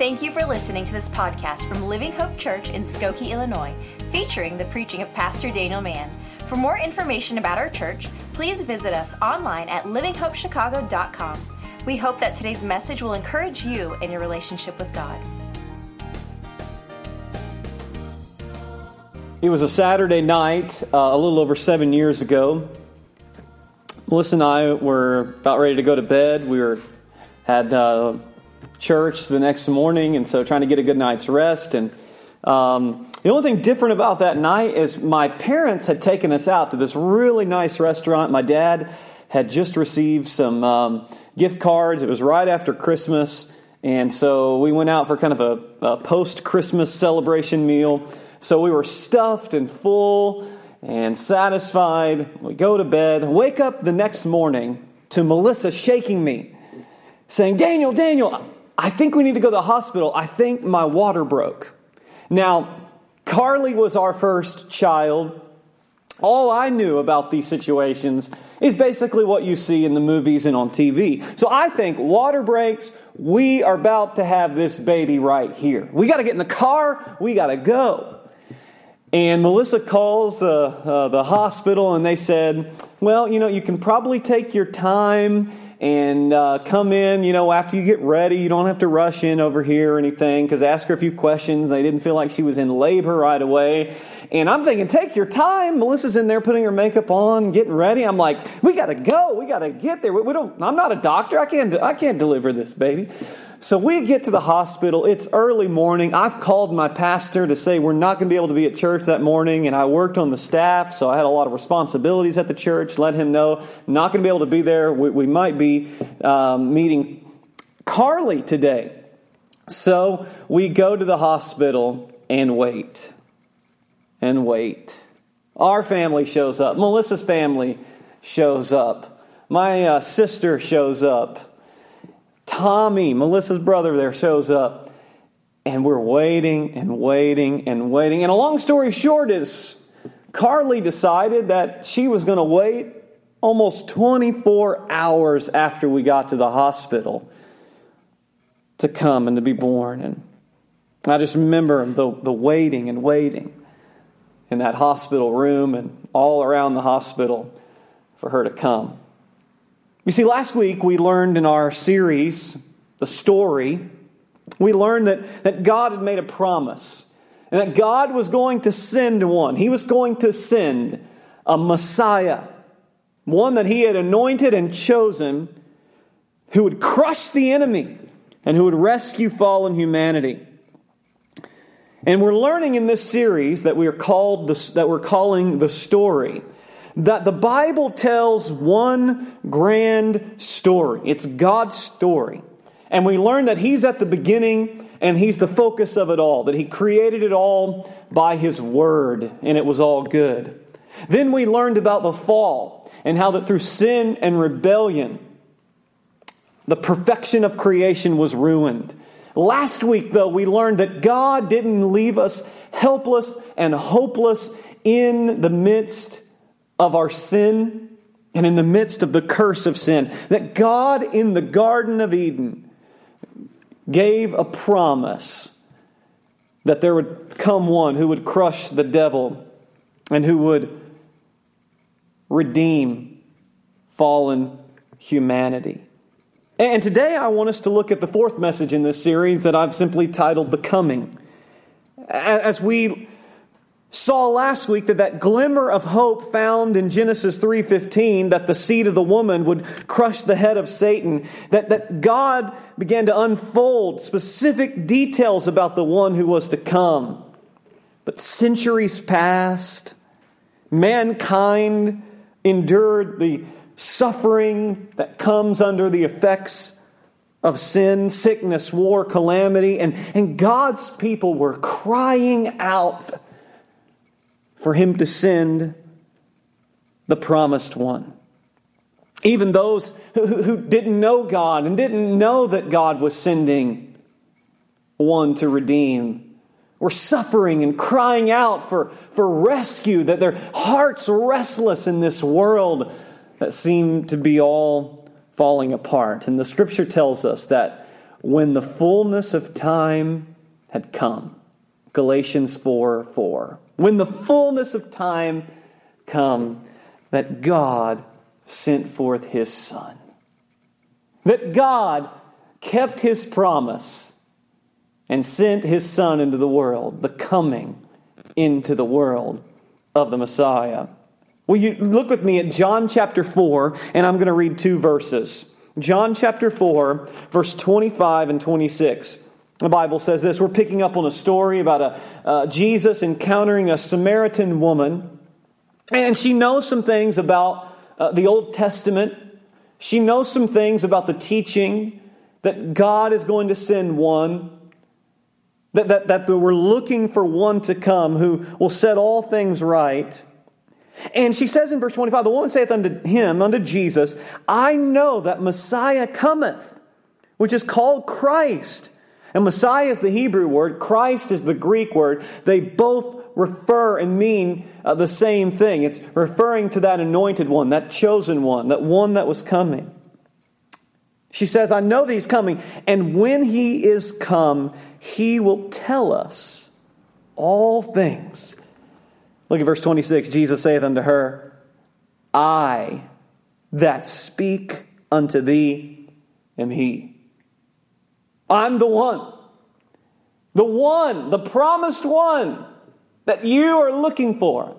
Thank you for listening to this podcast from Living Hope Church in Skokie, Illinois, featuring the preaching of Pastor Daniel Mann. For more information about our church, please visit us online at livinghopechicago.com. We hope that today's message will encourage you in your relationship with God. It was a Saturday night, uh, a little over seven years ago. Melissa and I were about ready to go to bed. We were had uh, church the next morning, and so trying to get a good night's rest. And um, the only thing different about that night is my parents had taken us out to this really nice restaurant. My dad had just received some um, gift cards. It was right after Christmas, and so we went out for kind of a, a post Christmas celebration meal. So we were stuffed and full and satisfied. We go to bed, wake up the next morning to Melissa shaking me, saying, Daniel, Daniel, I think we need to go to the hospital. I think my water broke. Now, Carly was our first child. All I knew about these situations is basically what you see in the movies and on TV. So I think water breaks, we are about to have this baby right here. We got to get in the car, we got to go. And Melissa calls uh, uh, the hospital and they said, Well, you know, you can probably take your time and uh, come in, you know, after you get ready. You don't have to rush in over here or anything because ask her a few questions. They didn't feel like she was in labor right away. And I'm thinking, take your time. Melissa's in there putting her makeup on, getting ready. I'm like, we got to go. We got to get there. We, we don't, I'm not a doctor. I can't, I can't deliver this baby. So we get to the hospital. It's early morning. I've called my pastor to say we're not going to be able to be at church that morning, and I worked on the staff, so I had a lot of responsibilities at the church. Let him know not going to be able to be there. We, we might be um, meeting Carly today. So we go to the hospital and wait and wait. Our family shows up. Melissa's family shows up. My uh, sister shows up. Tommy, Melissa's brother, there shows up. And we're waiting and waiting and waiting. And a long story short is Carly decided that she was going to wait almost 24 hours after we got to the hospital to come and to be born. And I just remember the, the waiting and waiting in that hospital room and all around the hospital for her to come. You see, last week we learned in our series, The Story, we learned that, that God had made a promise and that God was going to send one. He was going to send a Messiah, one that He had anointed and chosen, who would crush the enemy and who would rescue fallen humanity. And we're learning in this series that we are called the, that we're calling the story that the Bible tells one grand story. It's God's story. And we learn that He's at the beginning and He's the focus of it all, that He created it all by His Word, and it was all good. Then we learned about the fall and how that through sin and rebellion, the perfection of creation was ruined. Last week, though, we learned that God didn't leave us helpless and hopeless in the midst of our sin and in the midst of the curse of sin. That God in the Garden of Eden gave a promise that there would come one who would crush the devil and who would redeem fallen humanity. And today I want us to look at the fourth message in this series that I've simply titled The Coming. As we saw last week that that glimmer of hope found in Genesis 3:15 that the seed of the woman would crush the head of Satan that that God began to unfold specific details about the one who was to come. But centuries passed. Mankind endured the suffering that comes under the effects of sin sickness war calamity and and God's people were crying out for him to send the promised one. Even those who, didn't know God and didn't know that God was sending one to redeem were suffering and crying out for, for rescue, that their hearts were restless in this world that seemed to be all falling apart. And the scripture tells us that when the fullness of time had come. Galatians 4 4. When the fullness of time come, that God sent forth his Son. That God kept his promise and sent his Son into the world, the coming into the world of the Messiah. Will you look with me at John chapter 4, and I'm going to read two verses. John chapter 4, verse 25 and 26. The Bible says this. We're picking up on a story about a, uh, Jesus encountering a Samaritan woman, and she knows some things about uh, the Old Testament. She knows some things about the teaching that God is going to send one, that, that, that we're looking for one to come who will set all things right. And she says in verse 25, The woman saith unto him, unto Jesus, I know that Messiah cometh, which is called Christ. And Messiah is the Hebrew word, Christ is the Greek word. They both refer and mean uh, the same thing. It's referring to that anointed one, that chosen one, that one that was coming. She says, I know that he's coming, and when he is come, he will tell us all things. Look at verse 26. Jesus saith unto her, I that speak unto thee am he. I'm the one. The one, the promised one that you are looking for.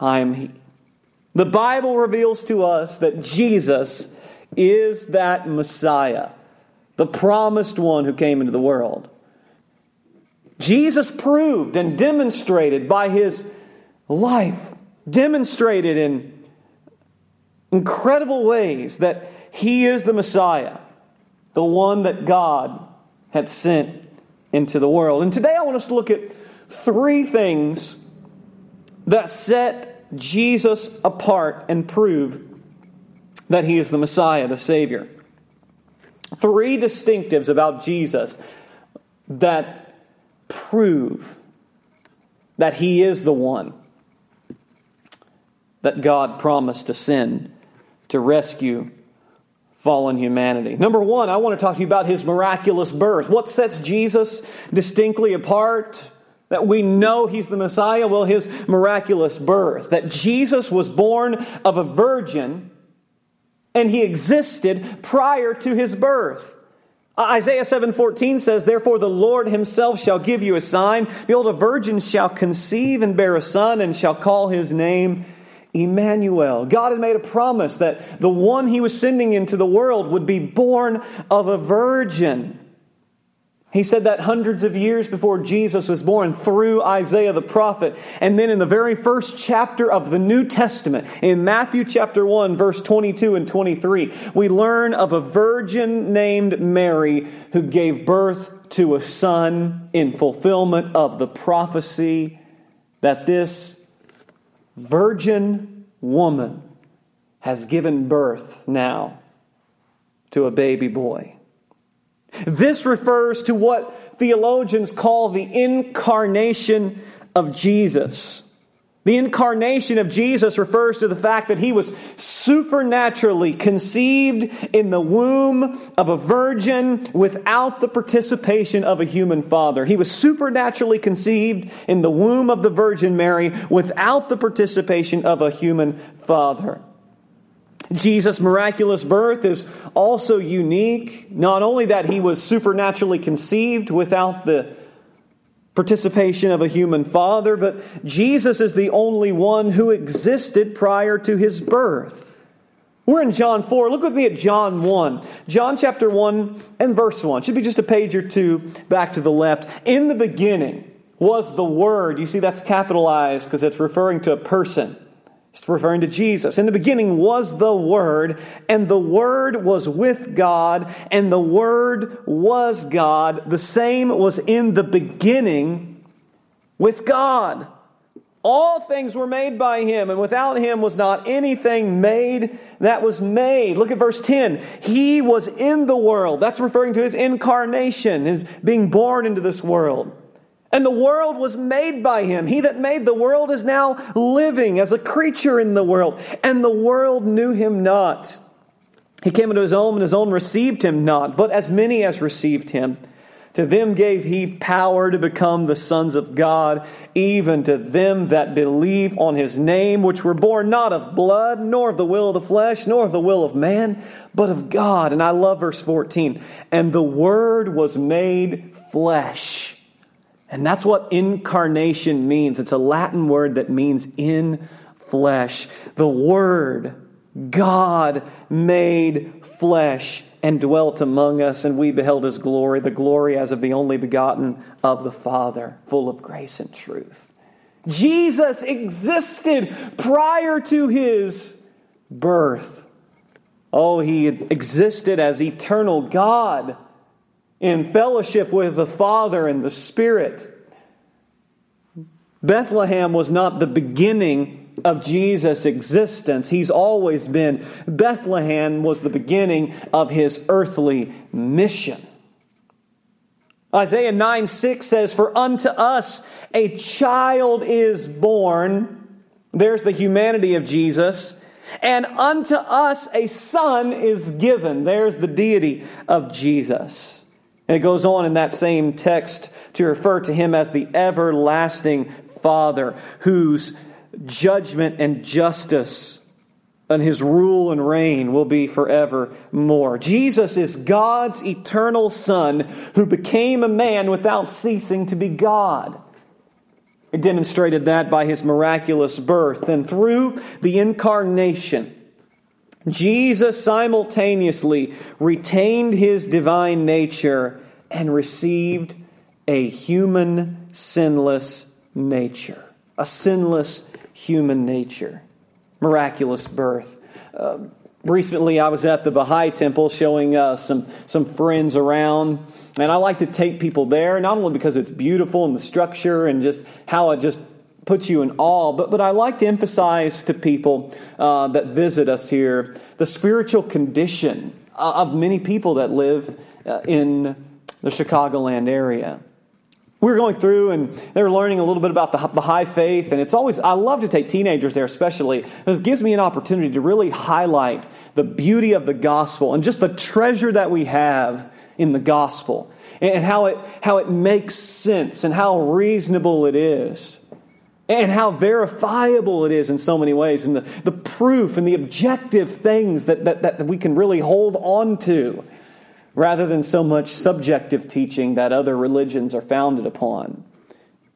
I am he. The Bible reveals to us that Jesus is that Messiah, the promised one who came into the world. Jesus proved and demonstrated by his life, demonstrated in incredible ways that he is the Messiah, the one that God had sent into the world. And today I want us to look at three things that set Jesus apart and prove that he is the Messiah, the Savior. Three distinctives about Jesus that prove that He is the one that God promised to send to rescue fallen humanity. Number one, I want to talk to you about His miraculous birth. What sets Jesus distinctly apart? That we know He's the Messiah? Well, His miraculous birth. That Jesus was born of a virgin and He existed prior to His birth. Uh, Isaiah 7:14 says, "Therefore the Lord himself shall give you a sign: behold a virgin shall conceive and bear a son and shall call his name Emmanuel." God had made a promise that the one he was sending into the world would be born of a virgin. He said that hundreds of years before Jesus was born through Isaiah the prophet. And then in the very first chapter of the New Testament, in Matthew chapter 1, verse 22 and 23, we learn of a virgin named Mary who gave birth to a son in fulfillment of the prophecy that this virgin woman has given birth now to a baby boy. This refers to what theologians call the incarnation of Jesus. The incarnation of Jesus refers to the fact that he was supernaturally conceived in the womb of a virgin without the participation of a human father. He was supernaturally conceived in the womb of the Virgin Mary without the participation of a human father. Jesus' miraculous birth is also unique. Not only that he was supernaturally conceived without the participation of a human father, but Jesus is the only one who existed prior to his birth. We're in John 4. Look with me at John 1. John chapter 1 and verse 1. Should be just a page or two back to the left. In the beginning was the Word. You see, that's capitalized because it's referring to a person. It's referring to Jesus. In the beginning was the Word, and the Word was with God, and the Word was God. The same was in the beginning with God. All things were made by him, and without him was not anything made that was made. Look at verse 10. He was in the world. That's referring to his incarnation, his being born into this world. And the world was made by him. He that made the world is now living as a creature in the world, and the world knew him not. He came into his own, and his own received him not. But as many as received him, to them gave he power to become the sons of God, even to them that believe on his name, which were born not of blood, nor of the will of the flesh, nor of the will of man, but of God. And I love verse 14. And the Word was made flesh. And that's what incarnation means. It's a Latin word that means in flesh. The Word, God made flesh and dwelt among us, and we beheld his glory, the glory as of the only begotten of the Father, full of grace and truth. Jesus existed prior to his birth. Oh, he existed as eternal God in fellowship with the Father and the Spirit. Bethlehem was not the beginning of Jesus' existence. He's always been. Bethlehem was the beginning of his earthly mission. Isaiah 9 6 says, For unto us a child is born. There's the humanity of Jesus. And unto us a son is given. There's the deity of Jesus. And it goes on in that same text to refer to him as the everlasting Father, whose judgment and justice and his rule and reign will be forevermore. Jesus is God's eternal Son who became a man without ceasing to be God. He demonstrated that by his miraculous birth. And through the incarnation, Jesus simultaneously retained his divine nature and received a human, sinless nature. A sinless human nature. Miraculous birth. Uh, recently, I was at the Baha'i Temple showing uh, some, some friends around, and I like to take people there, not only because it's beautiful and the structure and just how it just puts you in awe, but, but I like to emphasize to people uh, that visit us here the spiritual condition of many people that live uh, in the Chicagoland area we were going through and they were learning a little bit about the Baha'i faith. And it's always, I love to take teenagers there, especially, it gives me an opportunity to really highlight the beauty of the gospel and just the treasure that we have in the gospel and how it, how it makes sense and how reasonable it is and how verifiable it is in so many ways and the, the proof and the objective things that, that, that we can really hold on to rather than so much subjective teaching that other religions are founded upon.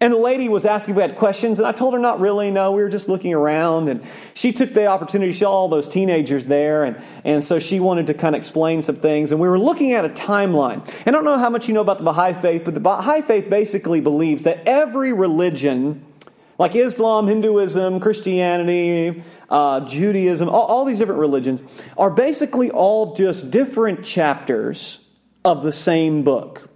And the lady was asking if we had questions, and I told her not really. No, we were just looking around. And she took the opportunity to show all those teenagers there. And, and so she wanted to kind of explain some things. And we were looking at a timeline. And I don't know how much you know about the Baha'i faith, but the Baha'i faith basically believes that every religion like Islam, Hinduism, Christianity, uh, Judaism, all, all these different religions are basically all just different chapters of the same book.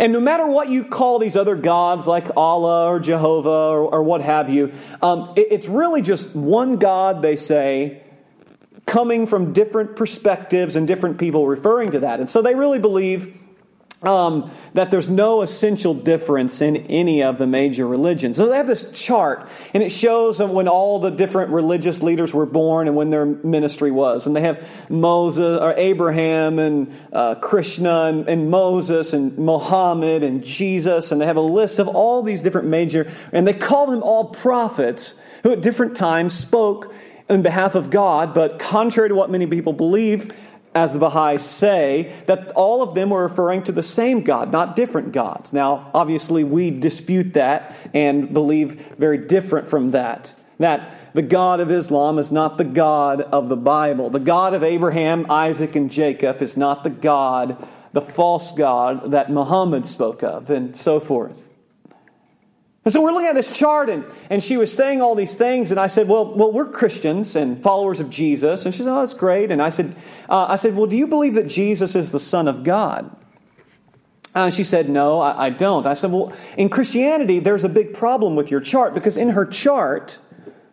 And no matter what you call these other gods like Allah or Jehovah or, or what have you, um, it, it's really just one God, they say, coming from different perspectives and different people referring to that. And so they really believe um, that there's no essential difference in any of the major religions. So they have this chart, and it shows when all the different religious leaders were born and when their ministry was. And they have Moses or Abraham and uh, Krishna and, and Moses and Muhammad and Jesus, and they have a list of all these different major, and they call them all prophets who at different times spoke in behalf of God, but contrary to what many people believe, as the Baha'is say, that all of them were referring to the same God, not different gods. Now, obviously, we dispute that and believe very different from that. That the God of Islam is not the God of the Bible. The God of Abraham, Isaac, and Jacob is not the God, the false God that Muhammad spoke of, and so forth. And so we're looking at this chart, and, and she was saying all these things, and I said, well, well, we're Christians and followers of Jesus. And she said, oh, that's great. And I said, uh, I said, well, do you believe that Jesus is the Son of God? Uh, she said, no, I, I don't. I said, well, in Christianity, there's a big problem with your chart, because in her chart,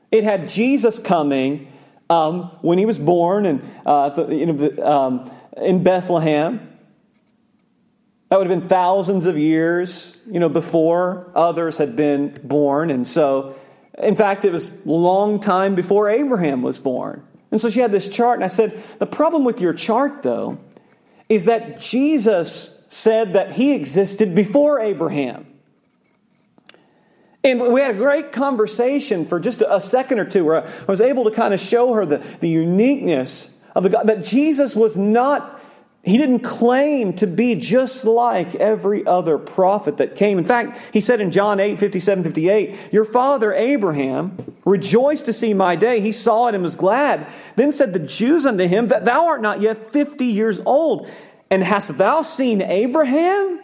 it had Jesus coming um, when he was born and, uh, the, you know, um, in Bethlehem. That would have been thousands of years, you know, before others had been born. And so, in fact, it was a long time before Abraham was born. And so she had this chart, and I said, The problem with your chart, though, is that Jesus said that he existed before Abraham. And we had a great conversation for just a second or two where I was able to kind of show her the, the uniqueness of the God, that Jesus was not he didn't claim to be just like every other prophet that came. In fact, he said in John 8, 57, 58, Your father Abraham rejoiced to see my day. He saw it and was glad. Then said the Jews unto him, That thou art not yet 50 years old, and hast thou seen Abraham?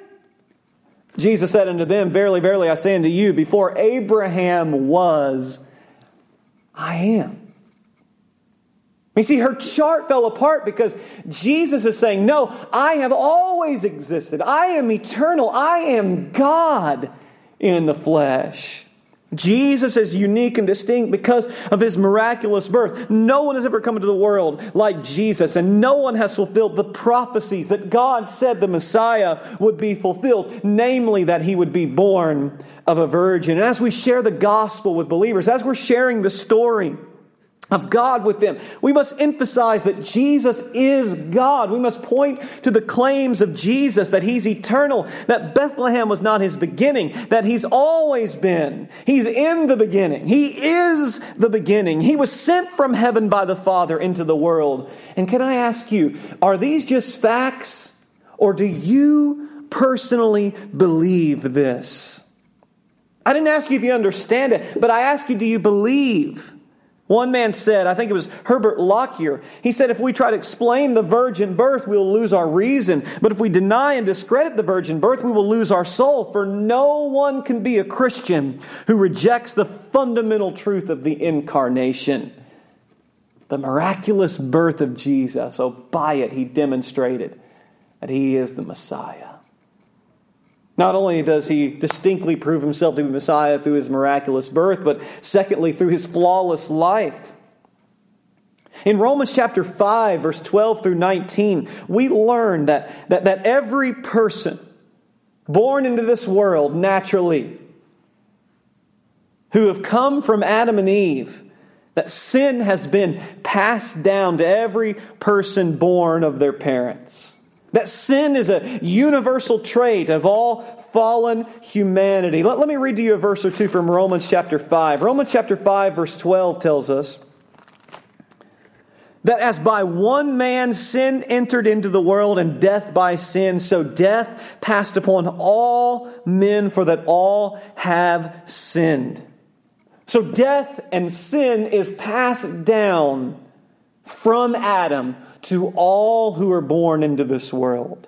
Jesus said unto them, Verily, verily, I say unto you, before Abraham was, I am. You see, her chart fell apart because Jesus is saying, No, I have always existed. I am eternal. I am God in the flesh. Jesus is unique and distinct because of his miraculous birth. No one has ever come into the world like Jesus, and no one has fulfilled the prophecies that God said the Messiah would be fulfilled, namely that he would be born of a virgin. And as we share the gospel with believers, as we're sharing the story, of God with them. We must emphasize that Jesus is God. We must point to the claims of Jesus that He's eternal, that Bethlehem was not His beginning, that He's always been. He's in the beginning. He is the beginning. He was sent from heaven by the Father into the world. And can I ask you, are these just facts or do you personally believe this? I didn't ask you if you understand it, but I ask you, do you believe? One man said, I think it was Herbert Lockyer, he said, if we try to explain the virgin birth, we'll lose our reason. But if we deny and discredit the virgin birth, we will lose our soul. For no one can be a Christian who rejects the fundamental truth of the incarnation. The miraculous birth of Jesus. oh, by it, he demonstrated that he is the Messiah. Not only does he distinctly prove himself to be Messiah through his miraculous birth, but secondly, through his flawless life. In Romans chapter 5, verse 12 through 19, we learn that, that, that every person born into this world naturally, who have come from Adam and Eve, that sin has been passed down to every person born of their parents. That sin is a universal trait of all fallen humanity. Let, let me read to you a verse or two from Romans chapter 5. Romans chapter 5, verse 12 tells us that as by one man sin entered into the world and death by sin, so death passed upon all men for that all have sinned. So death and sin is passed down from Adam to all who are born into this world.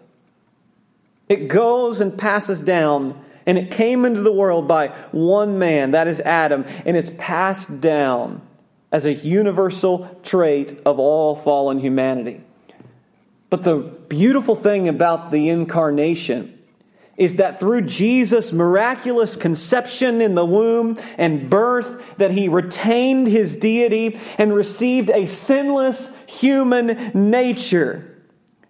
It goes and passes down, and it came into the world by one man, that is Adam, and it's passed down as a universal trait of all fallen humanity. But the beautiful thing about the incarnation is that through Jesus' miraculous conception in the womb and birth, that he retained his deity and received a sinless human nature.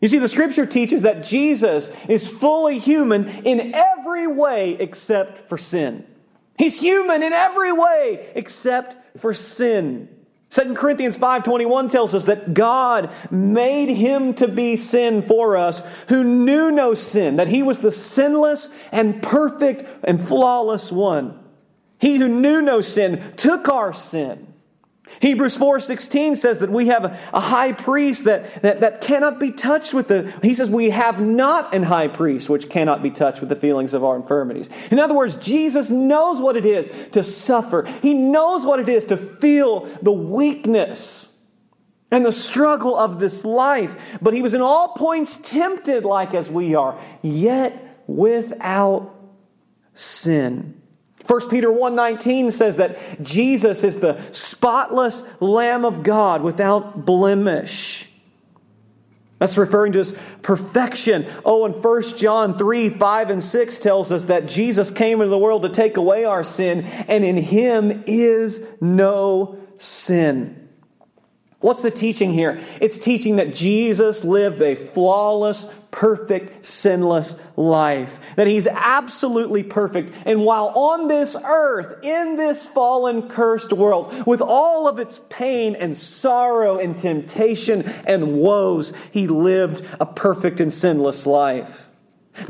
You see, the scripture teaches that Jesus is fully human in every way except for sin. He's human in every way except for sin. 2 Corinthians 5:21 tells us that God made him to be sin for us who knew no sin, that he was the sinless and perfect and flawless one. He who knew no sin took our sin Hebrews 4:16 says that we have a, high priest that, that, that cannot be touched with the he says we have not an high priest which cannot be touched with the feelings of our infirmities. In other words, Jesus knows what it is to suffer. He knows what it is to feel the weakness and the struggle of this life, but he was in all points tempted like as we are, yet without sin. 1 Peter 1:19 says that Jesus is the spotless lamb of God without blemish. That's referring to his perfection. Oh, and 1 John 3, 5 and 6 tells us that Jesus came into the world to take away our sin, and in him is no sin. What's the teaching here? It's teaching that Jesus lived a flawless, perfect, sinless life. That he's absolutely perfect. And while on this earth, in this fallen, cursed world, with all of its pain and sorrow and temptation and woes, he lived a perfect and sinless life.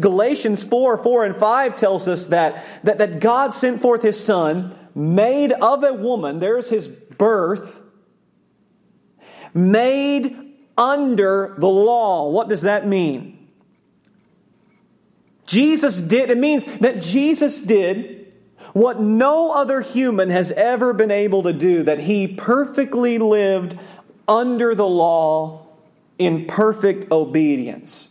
Galatians 4 4 and 5 tells us that, that, that God sent forth his Son, made of a woman, there's his birth made under the law. What does that mean? Jesus did, it means that Jesus did what no other human has ever been able to do, that he perfectly lived under the law in perfect obedience.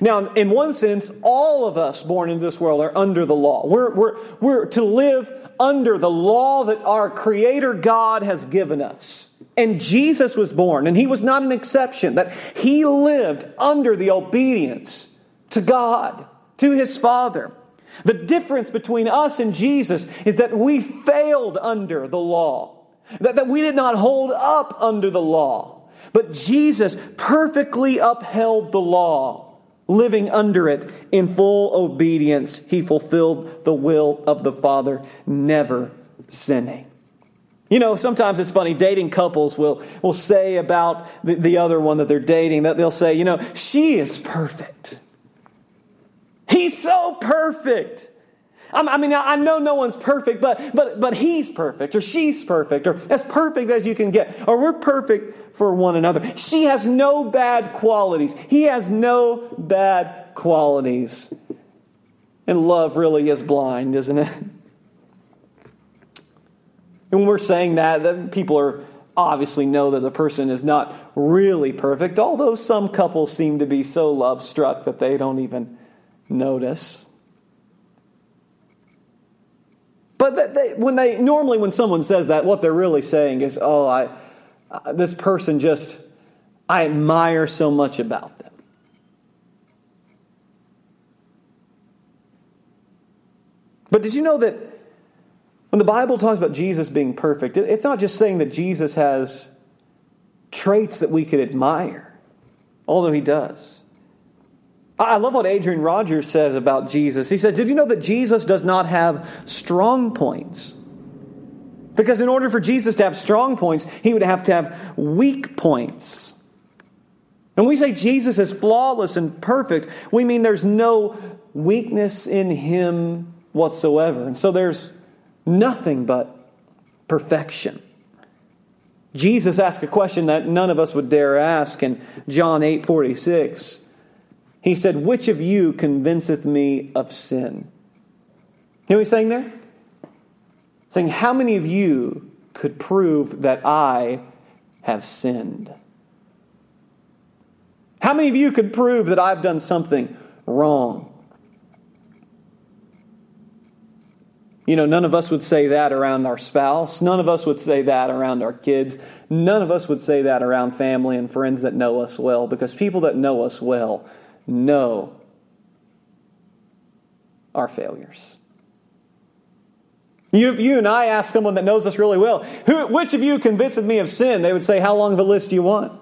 Now, in one sense, all of us born into this world are under the law. We're, we're, we're to live under the law that our Creator God has given us. And Jesus was born, and he was not an exception, that he lived under the obedience to God, to his Father. The difference between us and Jesus is that we failed under the law, that, that we did not hold up under the law. But Jesus perfectly upheld the law, living under it in full obedience. He fulfilled the will of the Father, never sinning. You know, sometimes it's funny, dating couples will, will say about the, the other one that they're dating, that they'll say, you know, she is perfect. He's so perfect. I mean, I know no one's perfect, but, but, but he's perfect, or she's perfect, or as perfect as you can get, or we're perfect for one another. She has no bad qualities. He has no bad qualities. And love really is blind, isn't it? And when we're saying that, that people are obviously know that the person is not really perfect, although some couples seem to be so love struck that they don't even notice. But they, when they normally when someone says that, what they're really saying is, "Oh, I uh, this person just I admire so much about them." But did you know that when the Bible talks about Jesus being perfect, it's not just saying that Jesus has traits that we could admire, although he does. I love what Adrian Rogers says about Jesus. He says, Did you know that Jesus does not have strong points? Because in order for Jesus to have strong points, he would have to have weak points. When we say Jesus is flawless and perfect, we mean there's no weakness in him whatsoever. And so there's Nothing but perfection. Jesus asked a question that none of us would dare ask in John 8 46. He said, Which of you convinceth me of sin? You know what he's saying there? Saying, How many of you could prove that I have sinned? How many of you could prove that I've done something wrong? You know, none of us would say that around our spouse. None of us would say that around our kids. None of us would say that around family and friends that know us well because people that know us well know our failures. You, you and I ask someone that knows us really well, who, which of you convinces me of sin? They would say, How long of a list do you want?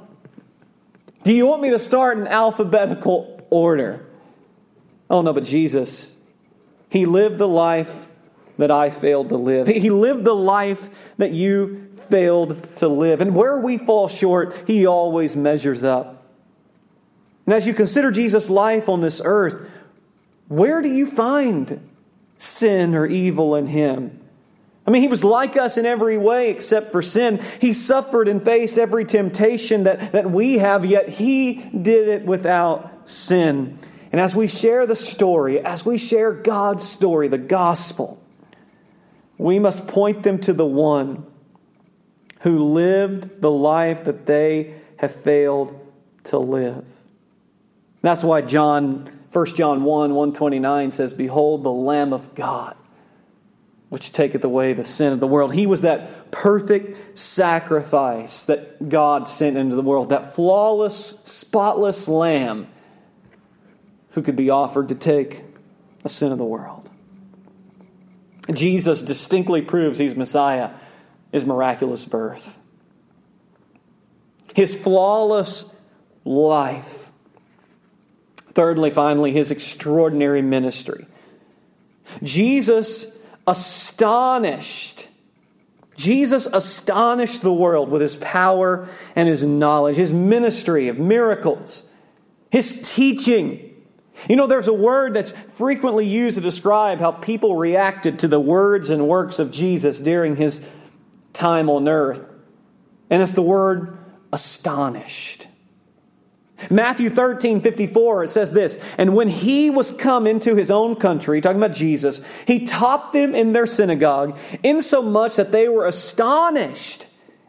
Do you want me to start in alphabetical order? Oh, no, but Jesus, He lived the life that I failed to live. He lived the life that you failed to live. And where we fall short, He always measures up. And as you consider Jesus' life on this earth, where do you find sin or evil in Him? I mean, he was like us in every way except for sin. He suffered and faced every temptation that, that we have, yet he did it without sin. And as we share the story, as we share God's story, the gospel, we must point them to the one who lived the life that they have failed to live. That's why John 1 John 1 129 says, Behold the Lamb of God, which taketh away the sin of the world. He was that perfect sacrifice that God sent into the world, that flawless, spotless Lamb who could be offered to take the sin of the world. Jesus distinctly proves he's Messiah, his miraculous birth. his flawless life. Thirdly, finally, his extraordinary ministry. Jesus astonished. Jesus astonished the world with his power and his knowledge, his ministry of miracles, his teaching. You know, there's a word that's frequently used to describe how people reacted to the words and works of Jesus during his time on earth, and it's the word astonished. Matthew 13, 54, it says this, And when he was come into his own country, talking about Jesus, he taught them in their synagogue, insomuch that they were astonished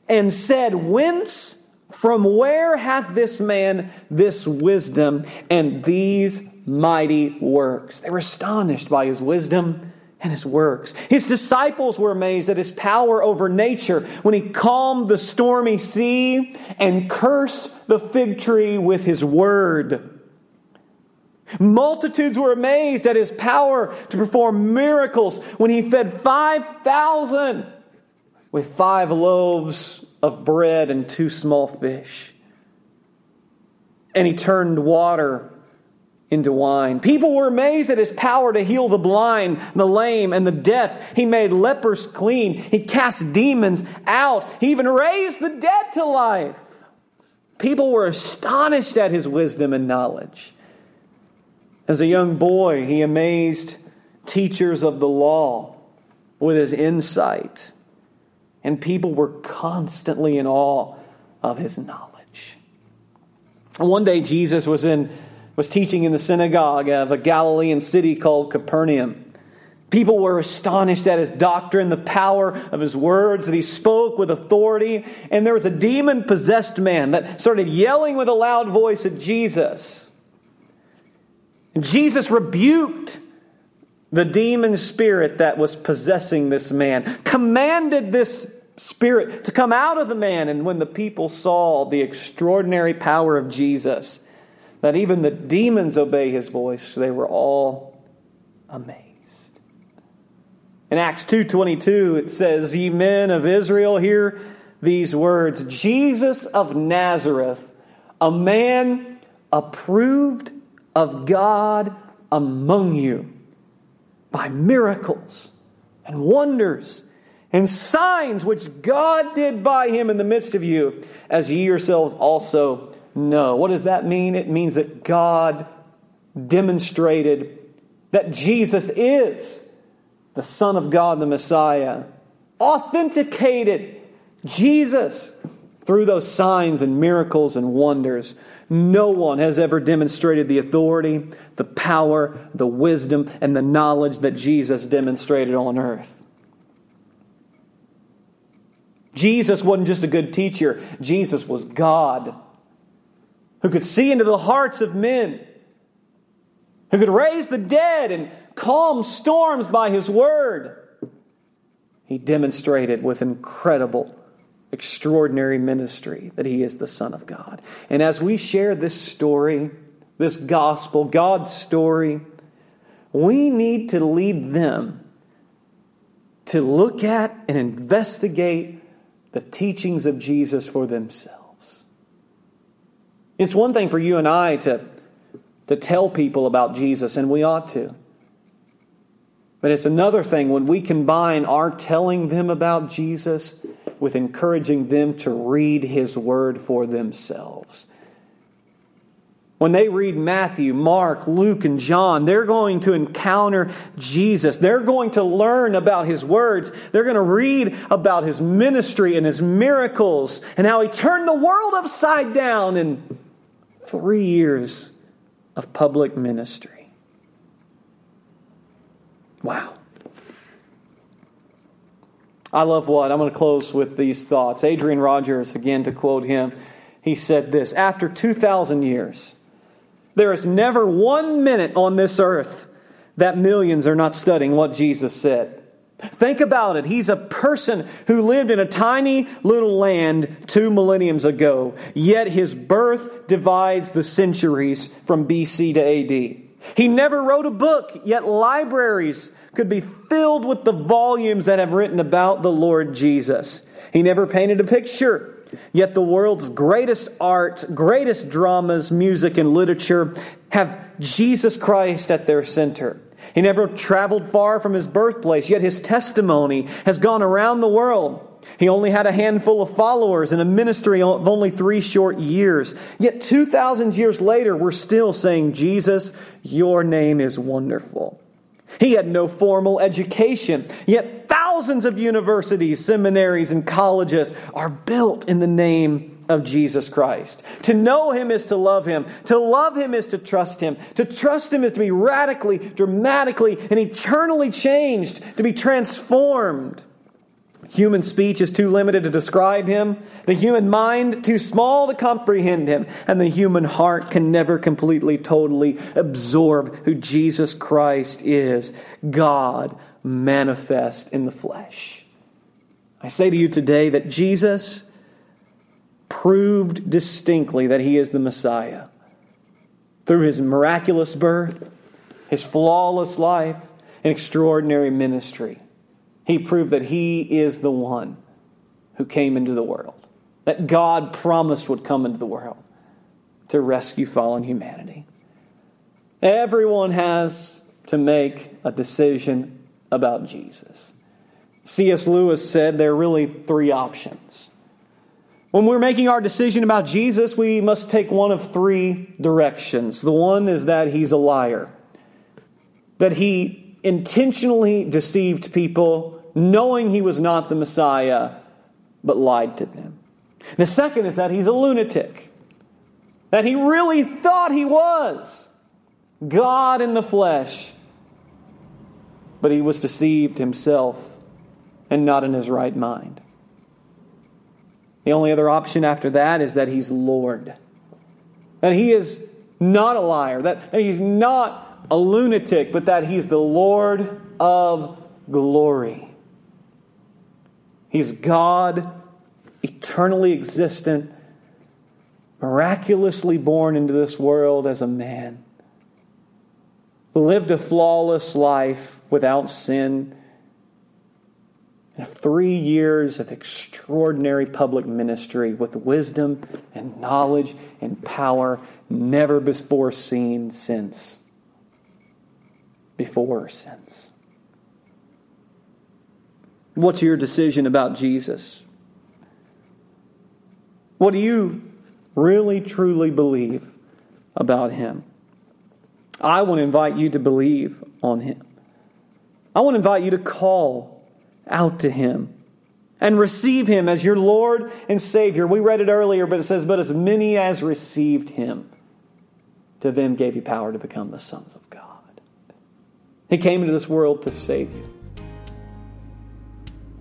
and said, Whence, from where hath this man this wisdom and these mighty works? They were astonished by his wisdom and his works. His disciples were amazed at his power over nature when he calmed the stormy sea and cursed the fig tree with his word. Multitudes were amazed at his power to perform miracles when he fed 5,000 with five loaves of bread and two small fish. And he turned water into wine. People were amazed at his power to heal the blind, the lame, and the deaf. He made lepers clean. He cast demons out. He even raised the dead to life. People were astonished at his wisdom and knowledge. As a young boy, he amazed teachers of the law with his insight, and people were constantly in awe of his knowledge. One day, Jesus was in was teaching in the synagogue of a Galilean city called Capernaum. People were astonished at his doctrine, the power of his words, that he spoke with authority. And there was a demon possessed man that started yelling with a loud voice at Jesus. And Jesus rebuked the demon spirit that was possessing this man, commanded this spirit to come out of the man. And when the people saw the extraordinary power of Jesus, that even the demons obey his voice. They were all amazed. In Acts 2:22 it says, "Ye men of Israel, hear these words: Jesus of Nazareth, a man approved of God among you by miracles and wonders and signs which God did by him in the midst of you, as ye yourselves also no. What does that mean? It means that God demonstrated that Jesus is the Son of God, the Messiah, authenticated Jesus through those signs and miracles and wonders. No one has ever demonstrated the authority, the power, the wisdom, and the knowledge that Jesus demonstrated on earth. Jesus wasn't just a good teacher, Jesus was God who could see into the hearts of men, who could raise the dead and calm storms by his word. He demonstrated with incredible, extraordinary ministry that he is the Son of God. And as we share this story, this gospel, God's story, we need to lead them to look at and investigate the teachings of Jesus for themselves. It's one thing for you and I to, to tell people about Jesus, and we ought to. But it's another thing when we combine our telling them about Jesus with encouraging them to read His Word for themselves. When they read Matthew, Mark, Luke, and John, they're going to encounter Jesus. They're going to learn about his words. They're going to read about his ministry and his miracles and how he turned the world upside down and three years of public ministry. Wow. I love what? I'm going to close with these thoughts. Adrian Rogers, again, to quote him, he said this After 2,000 years, there is never one minute on this earth that millions are not studying what Jesus said. Think about it. He's a person who lived in a tiny little land two millenniums ago, yet his birth divides the centuries from BC to AD. He never wrote a book, yet libraries could be filled with the volumes that have written about the Lord Jesus. He never painted a picture, Yet the world's greatest art, greatest dramas, music, and literature have Jesus Christ at their center. He never traveled far from his birthplace, yet his testimony has gone around the world. He only had a handful of followers and a ministry of only three short years. Yet 2,000 years later, we're still saying, Jesus, your name is wonderful. He had no formal education, yet thousands of universities, seminaries, and colleges are built in the name of Jesus Christ. To know Him is to love Him. To love Him is to trust Him. To trust Him is to be radically, dramatically, and eternally changed, to be transformed. Human speech is too limited to describe him, the human mind too small to comprehend him, and the human heart can never completely, totally absorb who Jesus Christ is God manifest in the flesh. I say to you today that Jesus proved distinctly that he is the Messiah through his miraculous birth, his flawless life, and extraordinary ministry. He proved that he is the one who came into the world, that God promised would come into the world to rescue fallen humanity. Everyone has to make a decision about Jesus. C.S. Lewis said there are really three options. When we're making our decision about Jesus, we must take one of three directions. The one is that he's a liar, that he intentionally deceived people, knowing he was not the Messiah, but lied to them. The second is that he's a lunatic, that he really thought he was God in the flesh, but he was deceived himself and not in his right mind. The only other option after that is that he's Lord. That he is not a liar, that, that he's not a lunatic, but that he's the Lord of glory. He's God, eternally existent, miraculously born into this world as a man lived a flawless life without sin, three years of extraordinary public ministry with wisdom and knowledge and power never before seen since. Before or since. What's your decision about Jesus? What do you really truly believe about him? I want to invite you to believe on Him. I want to invite you to call out to Him and receive Him as your Lord and Savior. We read it earlier, but it says, But as many as received Him, to them gave He power to become the sons of God. He came into this world to save you.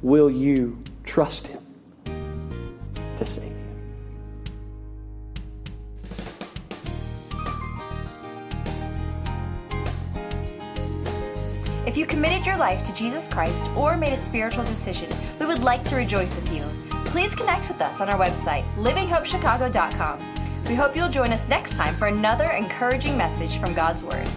Will you trust Him to save committed your life to Jesus Christ or made a spiritual decision, we would like to rejoice with you. Please connect with us on our website, livinghopechicago.com. We hope you'll join us next time for another encouraging message from God's Word.